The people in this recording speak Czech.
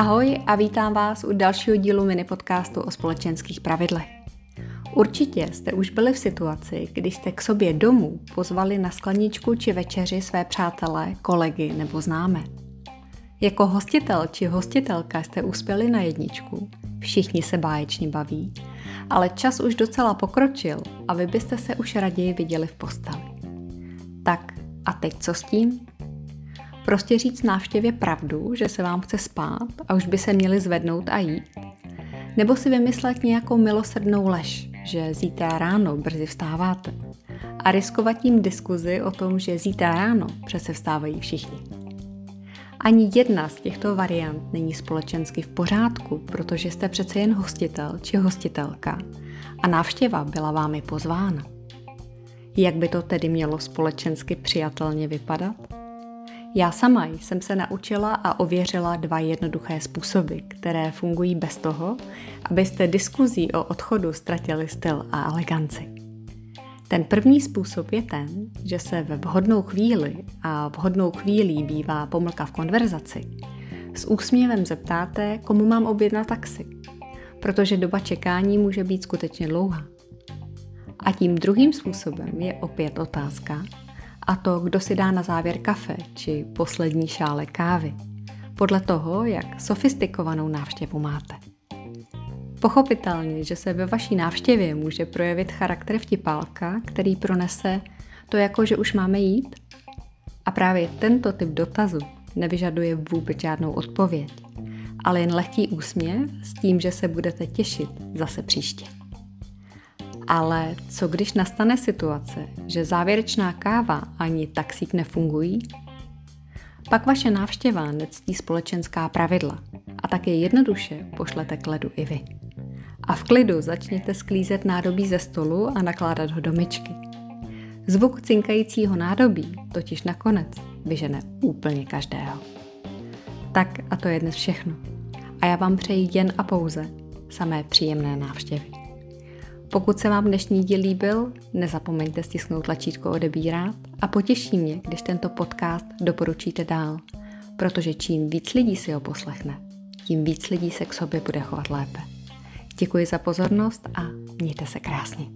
Ahoj a vítám vás u dalšího dílu mini podcastu o společenských pravidlech. Určitě jste už byli v situaci, kdy jste k sobě domů pozvali na skleničku či večeři své přátelé, kolegy nebo známé. Jako hostitel či hostitelka jste uspěli na jedničku, všichni se báječně baví, ale čas už docela pokročil a vy byste se už raději viděli v posteli. Tak a teď co s tím? Prostě říct návštěvě pravdu, že se vám chce spát a už by se měli zvednout a jít? Nebo si vymyslet nějakou milosrdnou lež, že zítra ráno brzy vstáváte? A riskovat tím diskuzi o tom, že zítra ráno přece vstávají všichni. Ani jedna z těchto variant není společensky v pořádku, protože jste přece jen hostitel či hostitelka a návštěva byla vámi pozvána. Jak by to tedy mělo společensky přijatelně vypadat? Já sama jsem se naučila a ověřila dva jednoduché způsoby, které fungují bez toho, abyste diskuzí o odchodu ztratili styl a eleganci. Ten první způsob je ten, že se ve vhodnou chvíli, a vhodnou chvílí bývá pomlka v konverzaci, s úsměvem zeptáte, komu mám objednat taxi, protože doba čekání může být skutečně dlouhá. A tím druhým způsobem je opět otázka, a to, kdo si dá na závěr kafe či poslední šále kávy, podle toho, jak sofistikovanou návštěvu máte. Pochopitelně, že se ve vaší návštěvě může projevit charakter vtipálka, který pronese to jako, že už máme jít. A právě tento typ dotazu nevyžaduje vůbec žádnou odpověď, ale jen lehký úsměv s tím, že se budete těšit zase příště. Ale co když nastane situace, že závěrečná káva ani taxík nefungují? Pak vaše návštěva nectí společenská pravidla a také jednoduše pošlete k ledu i vy. A v klidu začněte sklízet nádobí ze stolu a nakládat ho do myčky. Zvuk cinkajícího nádobí totiž nakonec vyžene úplně každého. Tak a to je dnes všechno. A já vám přeji jen a pouze samé příjemné návštěvy. Pokud se vám dnešní díl líbil, nezapomeňte stisknout tlačítko odebírat a potěší mě, když tento podcast doporučíte dál, protože čím víc lidí si ho poslechne, tím víc lidí se k sobě bude chovat lépe. Děkuji za pozornost a mějte se krásně.